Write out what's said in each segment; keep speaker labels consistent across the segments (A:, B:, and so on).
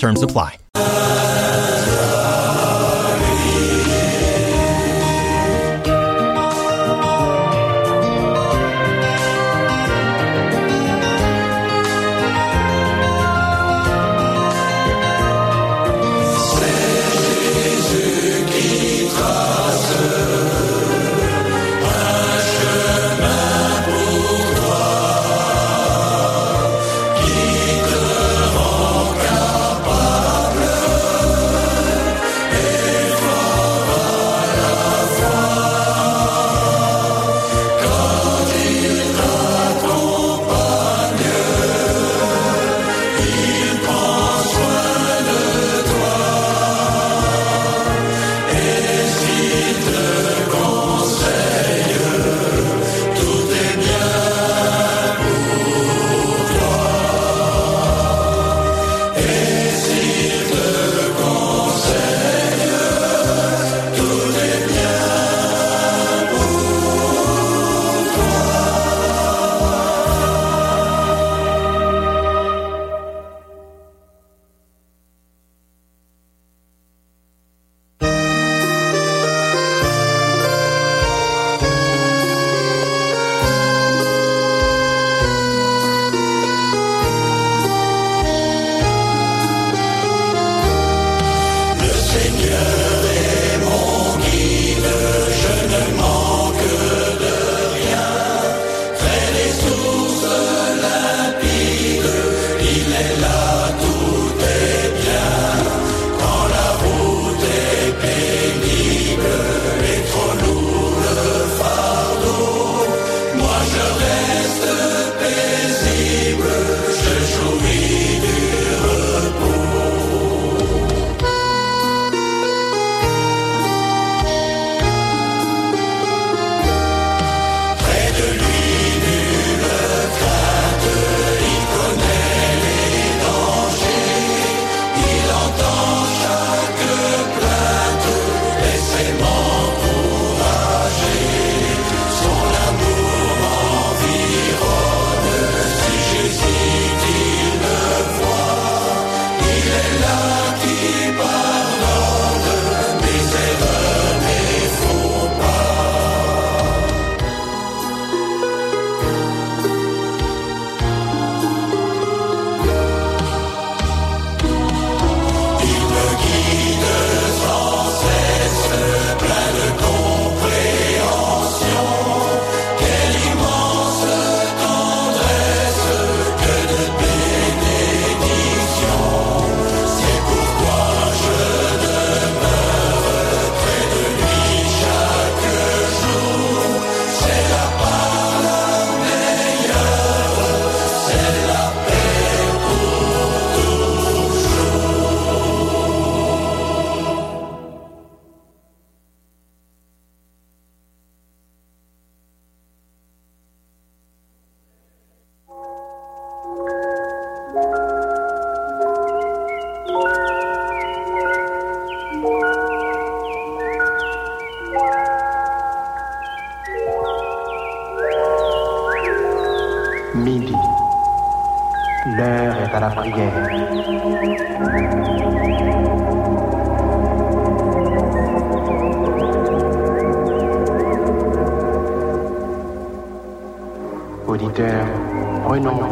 A: Terms apply.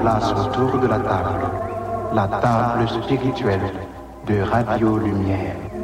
B: Place autour de la table, la table spirituelle de Radio Lumière.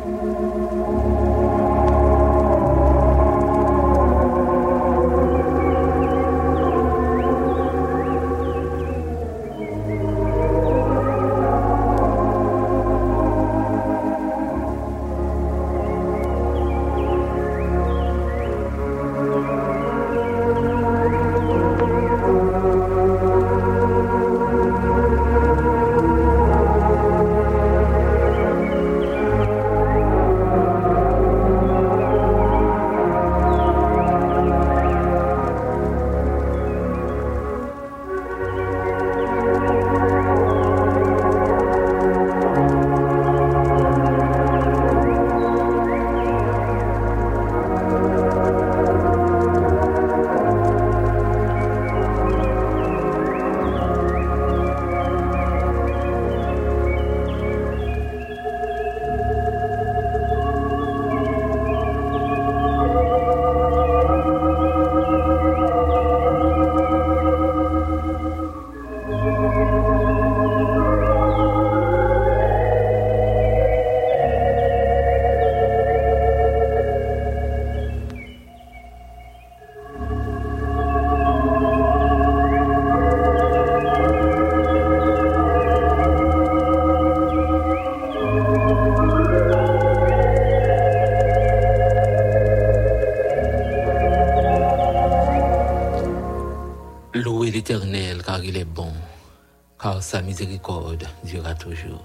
C: Sa miséricorde durera toujours.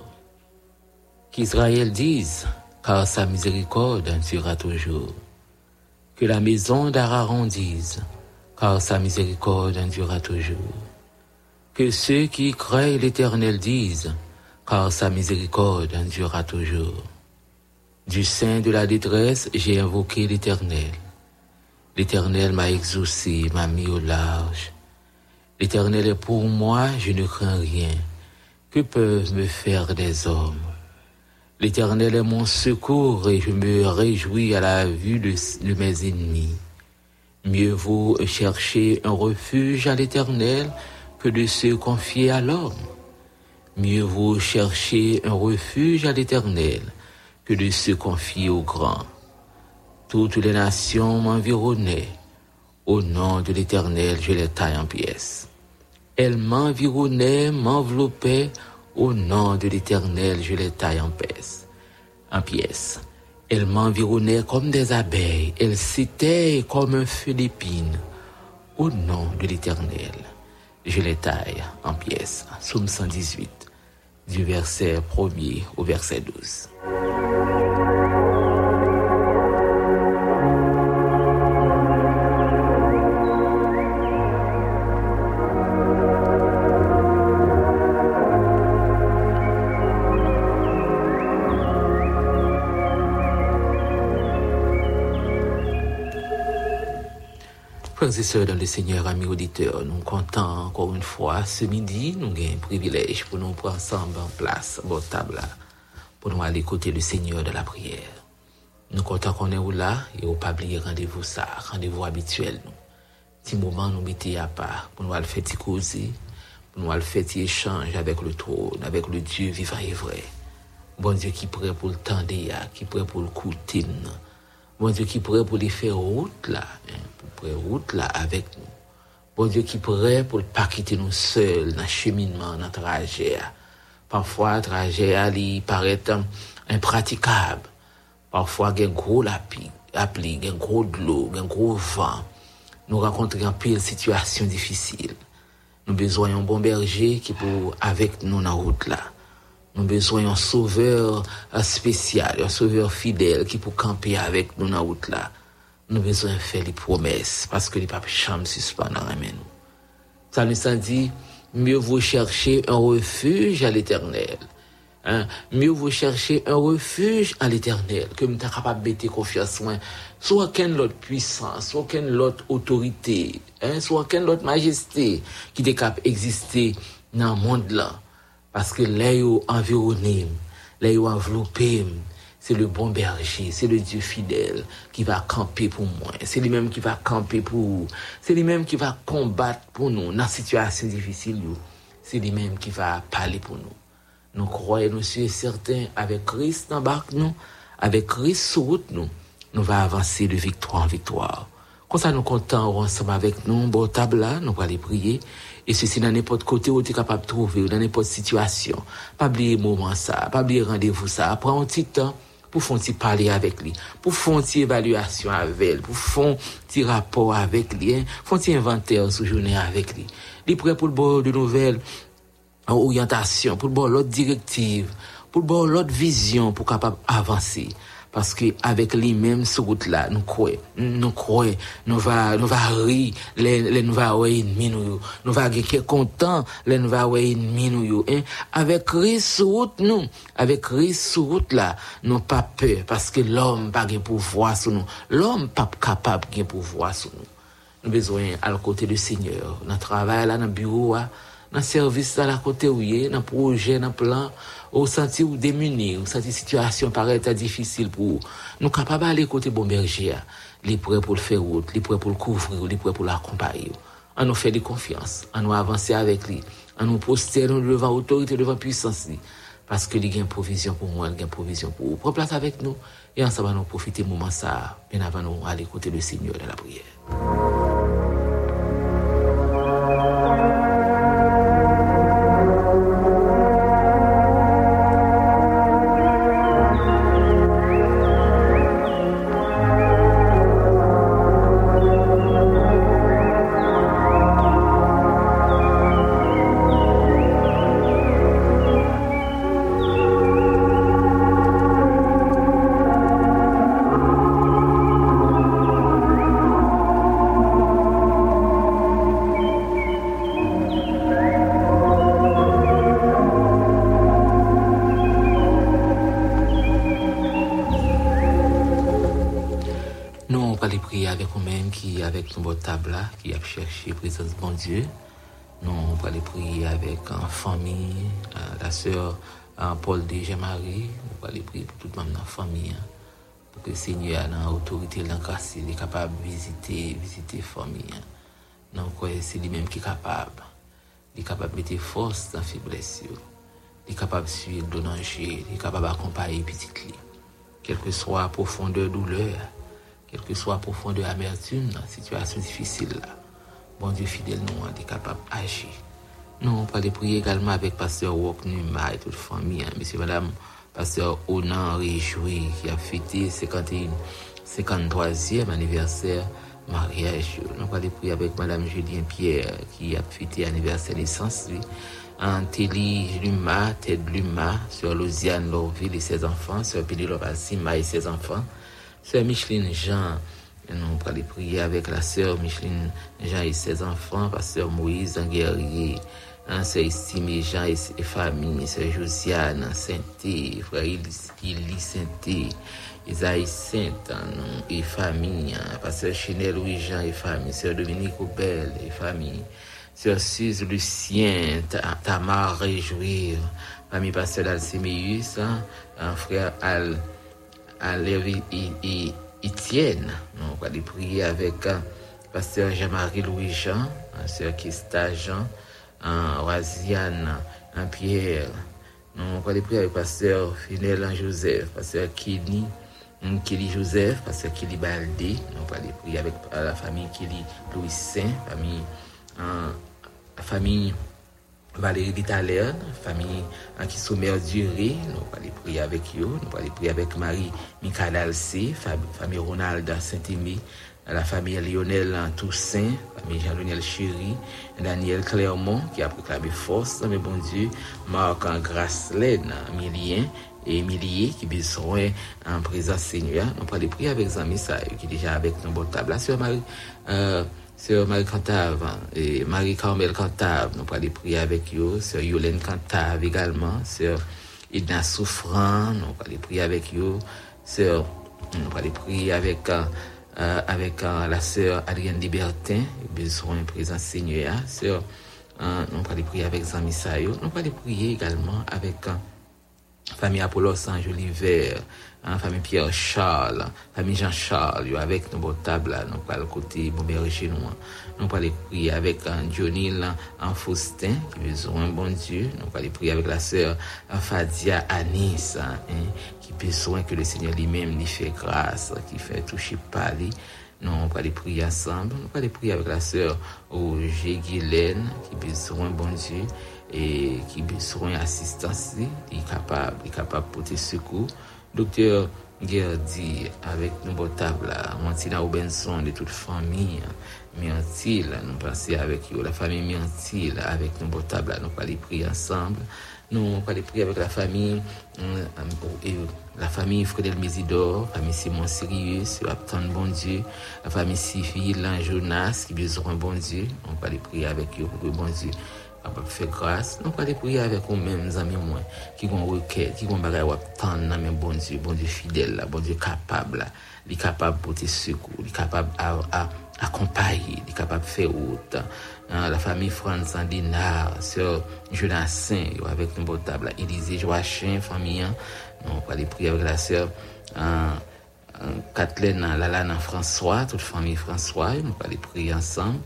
C: Qu'Israël dise, car sa miséricorde durera toujours. Que la maison d'Araron dise, car sa miséricorde durera toujours. Que ceux qui craignent l'Éternel disent, car sa miséricorde durera toujours. Du sein de la détresse, j'ai invoqué l'Éternel. L'Éternel m'a exaucé, m'a mis au large. L'Éternel est pour moi, je ne crains rien. Que peuvent me faire des hommes? L'Éternel est mon secours et je me réjouis à la vue de, mes ennemis. Mieux vaut chercher un refuge à l'Éternel que de se confier à l'homme. Mieux vaut chercher un refuge à l'Éternel que de se confier au grand. Toutes les nations m'environnaient. Au nom de l'Éternel, je les taille en pièces. Elles m'environnaient, m'enveloppaient. Au nom de l'Éternel, je les taille en pièces. En pièces. Elles m'environnaient comme des abeilles. Elles s'étaient comme un feu d'épines. Au nom de l'Éternel, je les taille en pièces. Psaume 118, du verset 1er au verset 12. Frères et sœurs dans le Seigneur, amis auditeurs, nous comptons encore une fois ce midi, nous avons un privilège pour nous prendre ensemble en place, table pour nous aller écouter le Seigneur de la prière. Nous comptons qu'on est là et au pas oublier rendez-vous ça, rendez-vous habituel nous. Petit moment nous mettons à part pour nous faire causer, pour nous faire échange avec le trône, avec le Dieu vivant et vrai. Bon Dieu qui prêt pour le temps qui prêt pour le de Bon Dieu qui prêt pour les faire route là, pour faire route là avec nous. Bon Dieu qui prêt pour ne pas quitter nous seuls dans le cheminement, dans le trajet. Parfois, le trajet paraît impraticable. Parfois, il y a un gros lapi, appli, il y a un gros de l'eau, un gros vent. Nous rencontrons pile situation difficile. Nous besoin d'un bon berger qui pour avec nous dans la route là. Nous besoin d'un sauveur spécial, un sauveur fidèle qui peut camper avec nous dans la route là. Nous besoin de faire les promesses parce que les papes chambre suspendent dans nous. Ça nous dit, mieux vaut chercher un refuge à l'éternel. Hein? Mieux vaut chercher un refuge à l'éternel que nous sommes capables de confiance en soit aucune autre puissance, soit aucune autre autorité, hein? soit aucune autre majesté qui est capable d'exister dans le monde là. Parce que là, où environné, là, enveloppé, c'est le bon berger, c'est le Dieu fidèle qui va camper pour moi. C'est lui-même qui va camper pour vous. C'est lui-même qui va combattre pour nous dans une situation difficile. C'est lui-même qui va parler pour nous. Nous croyons, nous sommes certains, avec Christ dans barque nous, avec Christ sur route nous, nous va avancer de victoire en victoire. Comme ça, nous comptons ensemble avec nous, bon table là, nous allons prier. Et ceci dans n'importe côté où tu es capable de trouver, dans n'importe situation. Pas oublier moment ça, pas oublier rendez-vous ça. Prends un petit temps pour faire parler avec lui, pour faire évaluation avec elle, pour faire un rapport avec lui, hein, faire un petit inventaire sur journée avec lui. Il est prêt pour le bord de nouvelles, orientation, pour le bord l'autre directive, pour le bord l'autre vision pour capable avancer. Parce que avec lui-même, ce route-là, nous croyons, nous croyons, nous va, nous va rire, les, les nous va ouais ennemi nous, nous va être content, les nous va ouais nous, hein. Avec Christ sur route, nous, avec Christ sur route là, nous pas peur, parce que l'homme pas de pouvoir sur nous. L'homme pas capable de pouvoir sur nous. Nous besoin à côté du Seigneur. Dans travail là, dans bureau, dans le service à côté où il dans le projet, dans le plan, ou senti ou démuni, ou senti situation paraît difficile pour vous. Nous capables d'aller côté bon berger, les prêts pour le faire route, les prêts pour le couvrir, les prêts pour l'accompagner. On nous fait confiance, on nous avancer avec lui, on nous poster devant autorité, devant puissance. Parce que a une provision pour moi, a une provision pour vous. Prends place avec nous et ensemble nous profiter moment ça, bien avant nous aller côté le Seigneur de la prière. Ton beau table là, qui a cherché présence de bon Dieu. Nous, on va aller prier avec en famille, euh, la sœur euh, Paul de Jean-Marie. On va prier pour toute la famille. hein, pour que le Seigneur, dans l'autorité, dans grâce, il est capable de visiter, visiter la famille. hein. Que c'est lui-même qui est capable. Il est capable de mettre force dans la faiblesse. Il est capable de suivre le danger. Il est capable d'accompagner petit quelle que soit la profondeur douleur, quelle que soit la profondeur amertume dans la situation difficile. Bon Dieu fidèle, nous, on est capable d'agir. Nous, on peut prier également avec Pasteur Wok Numa et toute famille, hein, monsieur, madame, Pasteur Onan Réjoui, qui a fêté 51, 53e anniversaire mariage. Nous allons prier avec madame Julien Pierre, qui a fêté anniversaire naissance, lui. Antélie Luma, Ted Luma, sur Lausiane Lorville et ses enfants, sur Pénélope Sima et ses enfants, sur Micheline Jean, nous allons prier avec la sœur Micheline Jean et ses enfants, pasteur Moïse Guerrier, hein, sœur Estimé Jean et ses familles, sœur Josiane Sainté, frère Ili Sainté, Isaïe Sainte hein, et famille, hein, pasteur Chinel Louis Jean et famille, sœur Dominique Aubel et famille, sœur Suze Lucien, Ta- Tamar Réjouir, famille pasteur Alcéméus, hein, frère Al, Alévi et, et Étienne. On va aller prier avec euh, pasteur Jean-Marie Louis-Jean, sœur Kista Jean, un Pierre. On va aller prier avec pasteur Finel Joseph, pasteur Kili, hum, Kili Joseph, pasteur Kili Baldé. On va aller prier avec euh, la famille Kili Louis Saint, famille, la famille Valérie Vitalen, famille en qui sommet durée, nous allons prier avec eux, nous allons prier avec Marie Michael Alcé, fam- famille Ronald Saint-Aimé, la famille Lionel Toussaint, famille Jean-Lionel Chéri, Daniel Clermont qui a proclamé force, mais bon Dieu, Marc Grasslaine, Milien, et Emilie qui besoin en présence Seigneur. Nous allons prier avec Zami qui est déjà avec tables. Là, sur Marie, euh, Sœur Marie Cantave et Marie-Carmel Cantave, nous allons prier avec eux. Sœur Yolène Cantave également. Sœur Edna Souffrant, nous allons prier avec eux. Sœur, nous allons prier avec, euh, euh, avec euh, la sœur Adrienne Libertin, Seigneur. Sœur, nous allons prier avec Zami Sayo. Nous allons prier également avec famille Apollos Ange Oliver, hein, famille Pierre Charles, famille Jean Charles, avec nos tables nous pas le côté bon berger nous. hein. Nous pas les prier avec un Dionil en Faustin qui besoin bon Dieu, nous pas les prier avec la sœur Fadia Anis hein, hein, qui besoin que le Seigneur lui-même lui fait grâce, qui fait toucher par lui. Nous on va les prier ensemble, nous va les prier avec la sœur Roger Guylaine qui besoin bon Dieu et qui besoin d'assistance, il est capable, il est capable de porter secours. Docteur Gerdi, bon table là, Montina Robinson de toute famille, Miantil, nous passer avec eux, la famille Miantil, avec nous bon table là, nous allons prier ensemble. Nous allons prier avec la famille, et la famille Frédéric Mésidor, la famille Simon Sirius, Aptan Bon Dieu, la famille Civile, Jonas, qui besoin bon va aller prier avec eux pour que bon Dieu capable faire grâce. Nous allons prier avec nous-mêmes, amis, moi, qui ont requête, qui ont bagay ou attendre, mais bon Dieu, bon Dieu fidèle, bon Dieu capable, là. il est capable de porter secours, il est capable à, à, accompagner, il est capable de faire route. Hein, la famille France Sandinard, sœur Jonassin, avec nous table, là. Élisée Joachim, famille. Nous allons aller prier avec la sœur, hein, hein, Kathleen Lalana François, toute famille François, nous allons prier ensemble.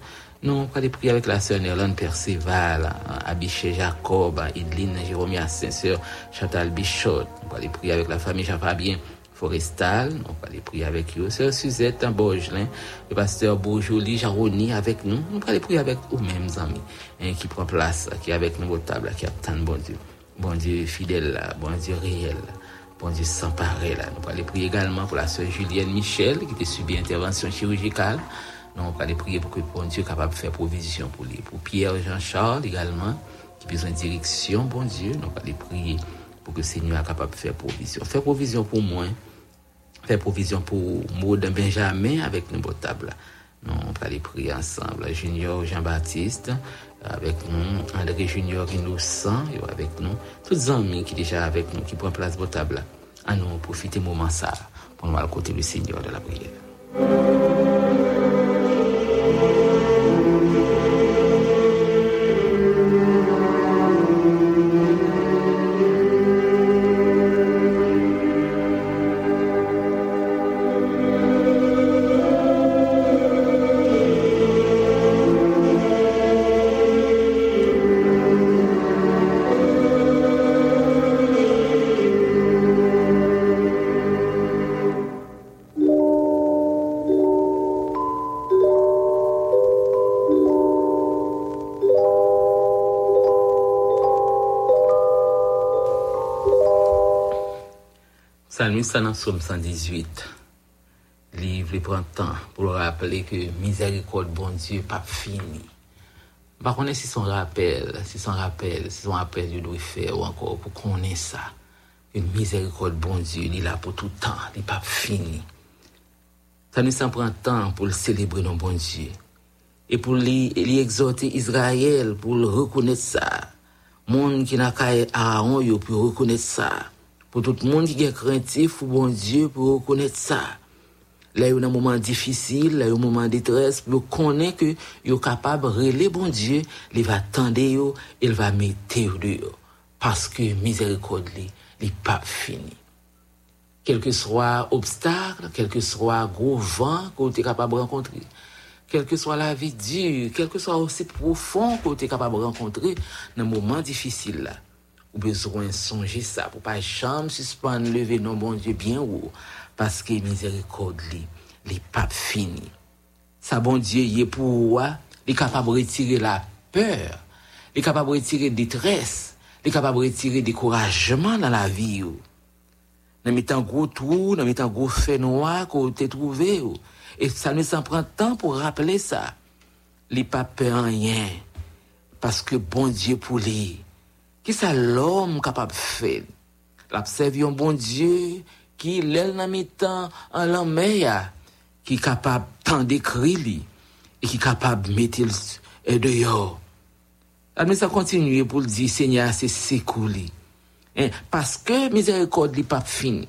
C: Nous allons aller prier avec la sœur Nerlande Perceval, Abiché Jacob, Idline Jérôme sœur Chantal Bichot. Allons aller prier avec la famille Jean-Fabien Forestal. Nous allons aller prier avec eux. Sœur Suzette Borgelin, le pasteur Bourjoli Jaroni avec nous. Nous allons aller prier avec eux-mêmes amis hein, qui prend place, qui est avec nous au table, qui attend bon Dieu. Bon Dieu fidèle, bon Dieu réel. Bon Dieu sans pareil là. Nous allons prier également pour la sœur Julienne Michel qui a subi intervention chirurgicale. Nous allons aller prier pour que bon Dieu capable de faire provision pour lui. Pour Pierre Jean-Charles également, qui besoin de direction, bon Dieu. Nous allons aller prier pour que le Seigneur soit capable de faire provision. Faire provision pour moi, faire provision pour Maud Benjamin avec nous au table. Nous allons aller prier ensemble. Junior Jean-Baptiste, avec nous, André Junior Innocent, avec nous, tous les amis qui sont déjà avec nous, qui prennent place au table. À nous profiter moment ça, pour nous aller côté du Seigneur de la prière. Salmiste dans Somme 118, livre, il prend temps pour rappeler que miséricorde, bon Dieu, pas fini. Par contre, si son rappel, si son rappel, si son rappel, Dieu doit faire ou encore pour ait ça. Une miséricorde, bon Dieu, il est là pour tout temps, il n'est pas fini. Ça nous s'en prend temps pour le célébrer, non, bon Dieu. Et pour lui, exhorter Israël pour le reconnaître ça. Monde qui n'a qu'à Aaron, yo, pour reconnaître ça. Pour tout le monde qui est craintif, pour bon Dieu, pour reconnaître ça. Là, il y a un moment difficile, là, il y a un moment de détresse, pour connaître que il est capable de relayer bon Dieu, il va attendre, yo, il va mettre dehors. Parce que miséricorde, il n'est pas fini quel que soit obstacle, quel que soit gros vent que tu es capable de rencontrer, quelle que soit la vie dure, quel que soit aussi profond que tu es capable de rencontrer dans un moment difficile. Ou besoin songer ça pour pas jamais suspendre lever non bon Dieu bien haut parce que miséricorde li, li pas fini. Ça bon Dieu il est pour il est capable de retirer la peur, il est capable de retirer détresse, il est capable de retirer découragement dans la vie. dans mettant gros trou, dans mettant gros fait noir qu'on t'a trouvé. ou. Et ça nous en prend temps pour rappeler ça. Les pas peur rien. Parce que bon Dieu pour lui. Qui ça l'homme capable de faire? L'observer un bon Dieu qui est capable tant d'écrire lui, et qui est capable de mettre le dehors. La mais ça continue pour le dire, Seigneur, c'est secours lui. Hein, parce que miséricorde n'est pas fini.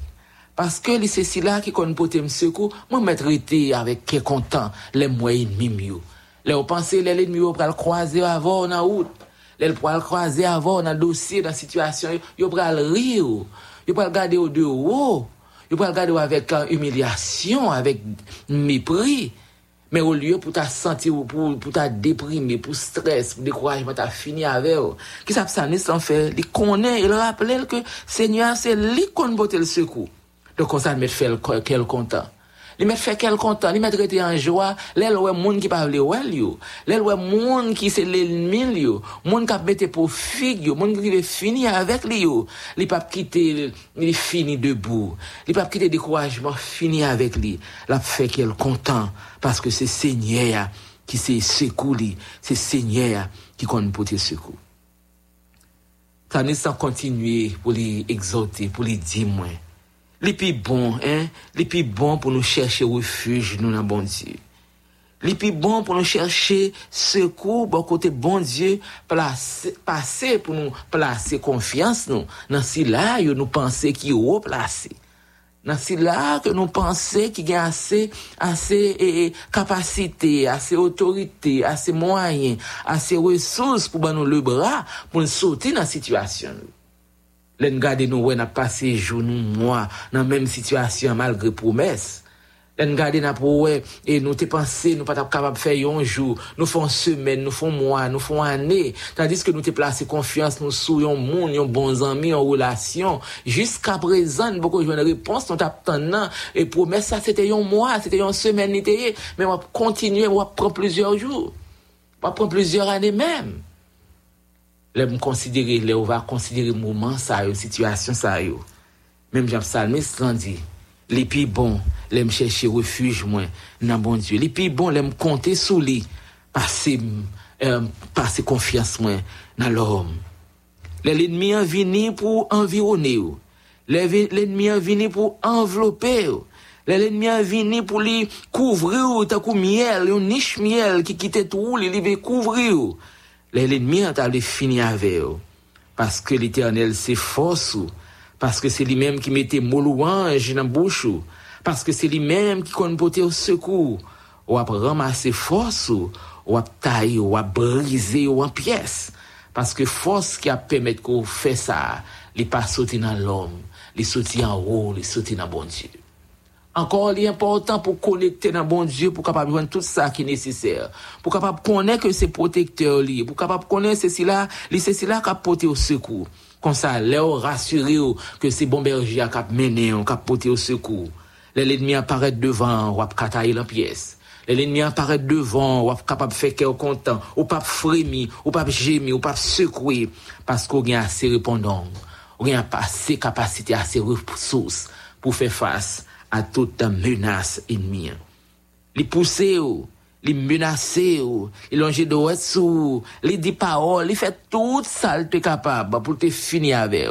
C: Parce que les ceci là connaît pour me secours, moi me traité avec qui content les moyens ennemis mieux. Les on pensé les ennemis pour le croiser avant en route. Lèl pral croiser avant dossier, dans situation, yo pral rire, yo pral garder au de haut, yo pral garder avec euh, humiliation, avec mépris. Mais au lieu pour ta sentir, pour, ta déprimer, pour stress, pour découragement, t'as fini avec eux. Qui ça, ça, en fait? Il connaît, il rappelle que Seigneur, c'est lui qu'on botte le secours. Donc, on s'en met fait quel content. Li met fait quel content, li met rete en joie, lèl wè moun qui pa vle wèl yo, lèl wè moun qui se l'ennemi yo, moun kap mette pour fig yo, moun qui veut finir avec li yo, li pa quitter, li fini debout, li pa quitter découragement, fini avec lui, la fait quel content, parce que c'est Seigneur qui se secoue li, c'est Seigneur qui compte pour te secours. Ça ne continuer pour les exhorter, pour les dire moins. Li pi bon, hein? Li pi bon pou nou chèche refuj nou nan bon Diyo. Li pi bon pou nou chèche sekou bon kote bon Diyo pase pou nou plase konfians nou. Nan si la yo nou panse ki yo plase. Nan si la ke nou panse ki gen ase, ase eh, kapasite, ase otorite, ase mwayen, ase resous pou ban nou le bra pou nou soti nan situasyon nou. Len gade nou wè na pase jounou mwa nan menm situasyon malgre promes. Len gade na pou wè e nou te panse nou pat ap kapab fè yon jou, nou fon semen, nou fon mwa, nou fon anè. Tandis ke nou te plase konfians nou sou yon moun, yon bon zami, yon relasyon. Jiska prezan, boko jwen repons, nou tap tan nan. E promes sa, se te yon mwa, se te yon semen niteye. Men wap kontinye, wap pran plezyor jou. Wap pran plezyor anè menm. Lè m konsidere, lè ou va konsidere mouman sa yo, situasyon sa yo. Mèm jan psalmis lan di, lè pi bon, lè m chèche refuj mwen nan bon Diyo. Lè pi bon, lè m konte sou li, pase, euh, pase konfians mwen nan lòm. Lè l'enmi an vini pou environe yo. Lè l'enmi an vini pou envelope yo. Lè l'enmi an vini pou li kouvri yo, takou miel, yon niche miel ki kite tou li, li ve kouvri yo. L'ennemi a table fini avec eux. Parce que l'éternel c'est force parce que c'est lui-même qui mettait mon louange dans la bouche parce que c'est lui-même qui compte au secours. Ou à ramasser force ou à tailler ou à briser ou en pièces. Parce que force qui a permis qu'on fait ça, il pas sauter dans l'homme, il sauter en haut, il sauter dans bon Dieu. Encore l'important pour connecter dans bon Dieu, pour capable voir tout ça qui est nécessaire. Pour capable connaître que c'est protecteur li, pour capable connaître ceci là, c'est cela qui a porté au secours. Comme ça, leur rassurer que c'est bon berger qui a mené, qui a porté au secours. L'ennemi apparaît devant, ou a la pièce. L'ennemi apparaît devant, ou capable de faire cœur content, ou pas frémir, ou pas gémir, ou pas secouer, parce qu'on a assez répondants, on a assez capacité, assez ressources pour faire face à toute menace ennemie. Les pousser, les menacer, les longer de sous, les dire paroles, les faire tout ça capable pour te finir avec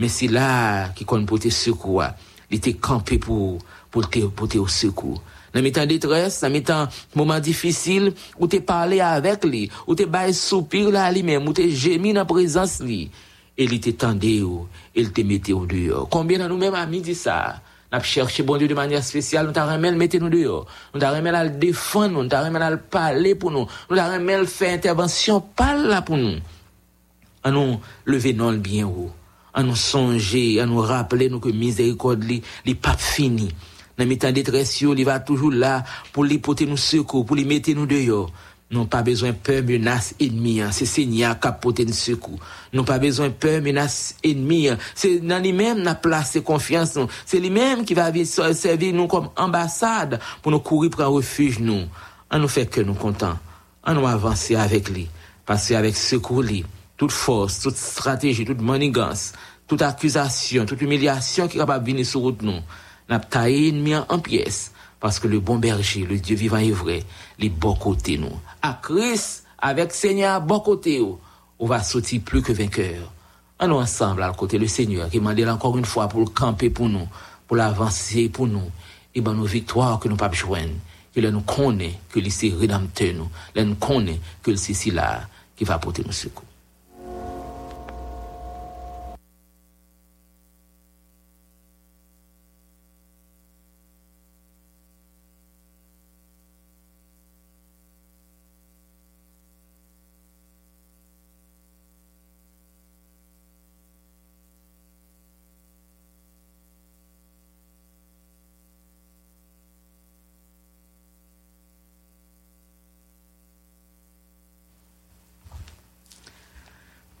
C: Mais c'est là qui compte pour te secours, il était campé pour, pour te, pour au secours. Dans mes temps de détresse, dans mes temps moments difficiles, où te parlé avec lui, où te bail soupir là lui-même, où te gémi dans présence lui, et il t'étendait, il te mettait au dehors. Combien de nous-mêmes amis dit ça? N'a cherché bon Dieu de manière spéciale, nous t'a mettre nous dehors. Nous t'a remis à le défendre, nous t'a remis à le parler pour nous. Nous t'a remis à faire intervention par là pour nous. À nous lever non le bien haut. À nous songer, à nous rappeler nous que miséricorde li, li pas fini. Dans mes temps de détresse, il va toujours là pour lui porter nous secours, pour lui mettre nous dehors. Nous pas besoin de peur, menace, ennemi. Hein. C'est Seigneur qui a porté secours. Nous pas besoin de peur, menace, ennemi. Hein. C'est dans lui-même n'a placé confiance. C'est lui-même qui va servir nous comme ambassade pour nous courir pour un refuge nous. On nous fait que nous contents. On nous avancer avec lui. Parce qu'avec secours lui, toute force, toute stratégie, toute manigance, toute accusation, toute humiliation qui est capable de venir sur route nous, n'a taillé ennemi en pièces parce que le bon berger, le Dieu vivant et vrai, les bon côté nous. À Christ, avec Seigneur bon côté, on va sortir plus que vainqueur. On nous ensemble à côté le Seigneur qui m'a dit encore une fois pour le camper pour nous, pour l'avancer pour nous, et ben nos victoires que nous pas joindre. Que nous connaît que c'est rédempteur nous, nous connaît que c'est là qui va porter nos secours.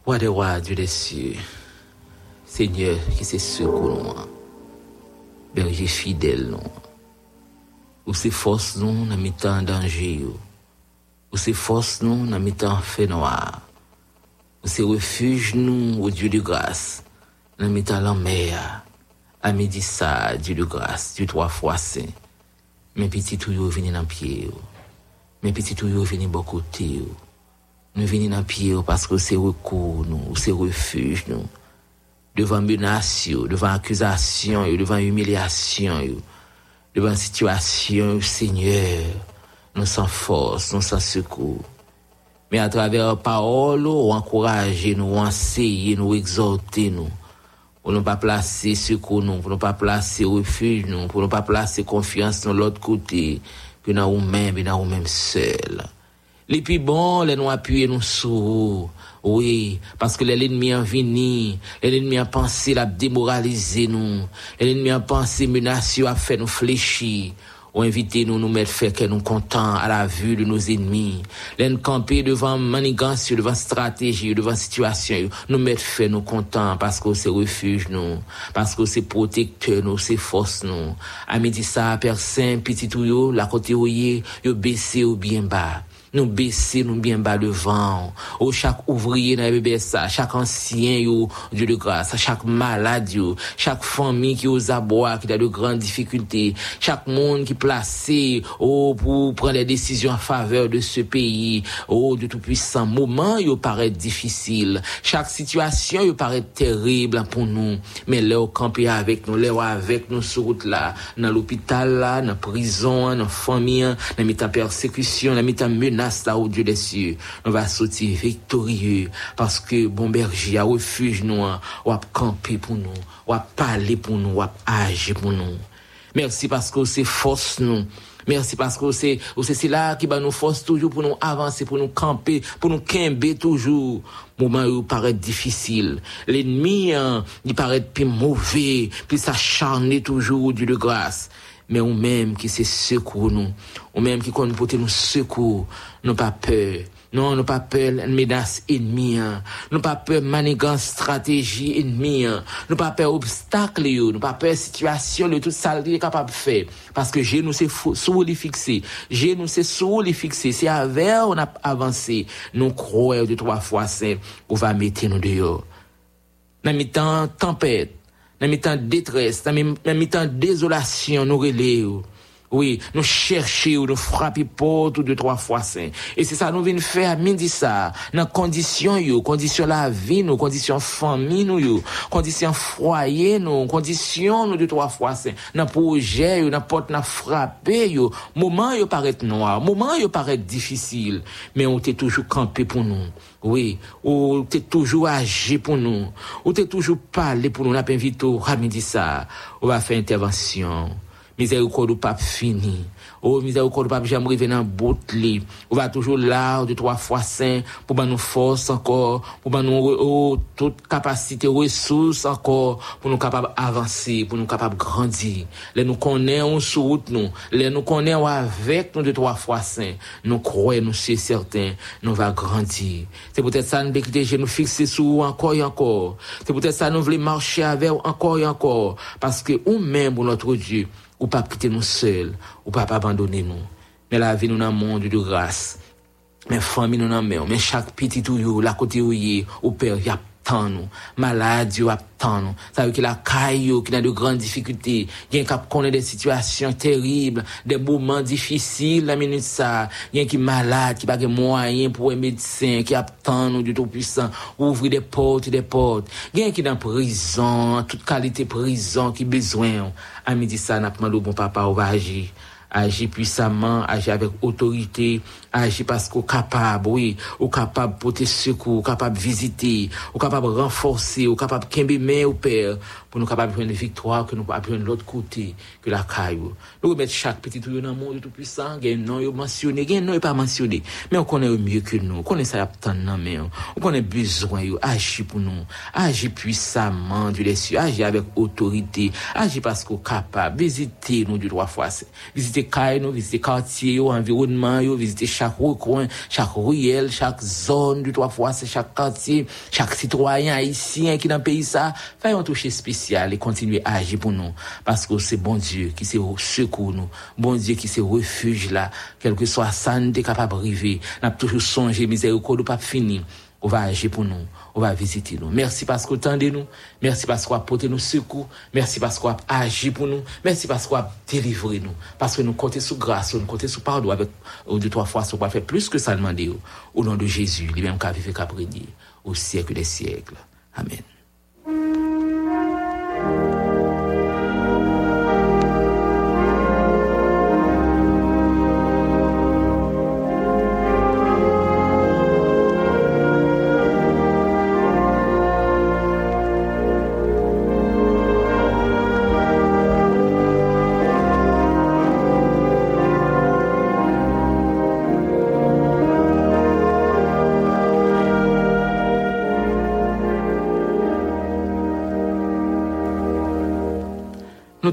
C: Roi des rois, Dieu des cieux, Seigneur qui se secoue nous, berger fidèle nous, ou se force nous dans mitan danger, ou se force nous dans mes temps fait noir, ou se refuge nous au Dieu de grâce, dans mitan la mer, à midi ça, Dieu de grâce, Dieu trois fois saint, mes petits tuyaux venus dans pied, mes petits tuyaux venus bon côté, nous venons dans pied parce que c'est recours nous, c'est refuge nous. Devant menaces, devant accusations, devant humiliation, devant situation, Seigneur, nous sans force, nous sans secours. Mais à travers la parole, ou encourager nous, enseigner nous, exhorter nous. Pour ne pas placer secours nous, pour ne pas placer refuge nous, pour ne pas placer confiance dans l'autre côté, que dans nous-mêmes et dans nous-mêmes seuls. Les plus bons, les nous appuyer nous sur oui, parce que l'ennemi a venu, l'ennemi a pensé la démoraliser nous, l'ennemi a pensé menacer à faire nous fléchir, ou inviter nous nous mettre faire que nous contents à la vue de nos ennemis, l'en camper devant manigance, devant stratégie, devant situation, nous mettre faire nous contents parce que c'est refuge nous, parce que c'est protecteur nous, c'est force nous. À ça, Saint, petit ou yo, la côté ou yo baissé ou bien bas nous baisser nous bien bas devant. Au chaque ouvrier dans bébé ça chaque ancien yo Dieu de grâce chaque malade yo chaque famille qui aux abois qui a de grandes difficultés chaque monde qui placé oh pour prendre des décisions en faveur de ce pays oh de tout puissant. Moment yo paraît difficile. Chaque situation yo paraît terrible pour nous. Mais là au camper avec nous là avec nous sur route là dans l'hôpital là dans prison dans famille dans mi persécution dans mi menace là au Dieu des cieux, on va sortir victorieux parce que bon berger refuge nous, ou a camper pour nous, ou a parler pour nous, ou a agir pour nous. Merci parce que c'est force nous. Merci parce que c'est c'est là qui va nous force toujours pour nous avancer, pour nous camper, pour nous quimber toujours. Moment où paraît difficile. L'ennemi, hein, il paraît plus mauvais, plus s'acharner toujours Dieu de grâce mais ou même qui se secours nous, ou même qui compte porter nous secours, nous pas peur. Non, nous pas peur menace ennemie, nous pas peur manigance stratégie ennemie, nous pas peur obstacle nous pas peur situation de tout ça est capable de faire. Parce que j'ai nous c'est sous les fixer, j'ai nous c'est sous les fixer, c'est avec on a avancé, nous croyons de trois fois saint, on va mettre nous dehors. Dans mi temps tempête nan mi tan detres, nan mi tan dezolasyon nou rele yo. Oui, nous cherchons, nous frappons porte deux, trois fois saint. Et c'est ça, nous venons faire à midi ça, dans conditions yo, conditions la vie, nous, conditions famille nous yo, conditions foyer nous, conditions nous deux, trois fois saint. Dans projet yo, dans porte n'a frappé yo, moment yo paraît noir, moment yo paraît difficile, mais on t'est toujours campé pour nous. Oui, ou t'es toujours agi pour nous, ou t'es toujours parlé pour nous, on a invité à midi ça, on va faire intervention miséricorde ou pas fini. Oh, miséricorde ou pas jamais arriver dans bout li. On va toujours là, de trois fois saint, pour nous force encore, pour nous, oh, toute capacité, ressources encore, pour nous capables avancer, pour nous capables grandir. Les nous connaissons sur route nous, les nous connaissons avec nous de trois fois saint. Nous croyons, nous c'est certain, nous va grandir. C'est peut-être ça, nous déjà nous fixer sur encore et encore. C'est peut-être ça, nous voulons marcher avec encore et encore. Parce que, ou même, pour notre Dieu, ou pas quitter nous seuls, ou pas abandonner nous. Mais la vie nous dans monde de grâce. Mais famille nous dans mais chaque petit ou la côté ou au père, y a tan nou, malade yo ap tan nou, sa yo ki la kay yo, ki nan de gran difikute, gen kap konen de situasyon terible, de bouman difisil la minute sa, gen ki malade, ki bagye mwayen pou e medisen, ki ap tan nou du tout puisan, ouvri de pot, de pot, gen ki nan prison, tout kalite prison ki bezwen, a mi di sa nap man do bon papa ou va aji, agir puissamment, agir avec autorité, agir parce qu'on est capable, oui, ou capable de porter secours, capable de visiter, ou capable de renforcer, ou capable de au Père, pour nous capables de une victoire que nous pas prendre l'autre côté que la caillou. Nous remettre chaque petit tout dans le monde tout puissant, il y a un nom mentionné, il y a un nom pas mentionné, mais on connaît mieux que nous, on connaît ça dans mais on connaît besoin agir pour nous, agir puissamment du les cieux, agir avec autorité, agir parce qu'on capable. Visiter nous du trois fois, visiter caille nous, visiter quartier, environnement visiter chaque recoin, chaque ruelle, chaque zone du trois fois, chaque quartier, chaque citoyen haïtien qui dans le pays ça, faisons toucher spécial et continuer à agir pour nous. Parce que c'est bon Dieu qui sait secours nous. Bon Dieu qui sait refuge là. Quel que soit ça, nous capable arriver. Nous toujours songé, miséricorde pas fini. On va agir pour nous. On va visiter nous. Merci parce que vous nous. Merci parce qu'on a porté nos secours. Merci parce qu'on a agi pour nous. Merci parce qu'on a délivré nous. Parce que nous comptons sous grâce, nous comptons sous pardon avec deux, trois fois, on va faire plus que ça demander au nom de Jésus, lui-même qui a vécu, qu'à au siècle des siècles. Amen.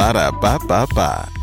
D: Ba-da-ba-ba-ba.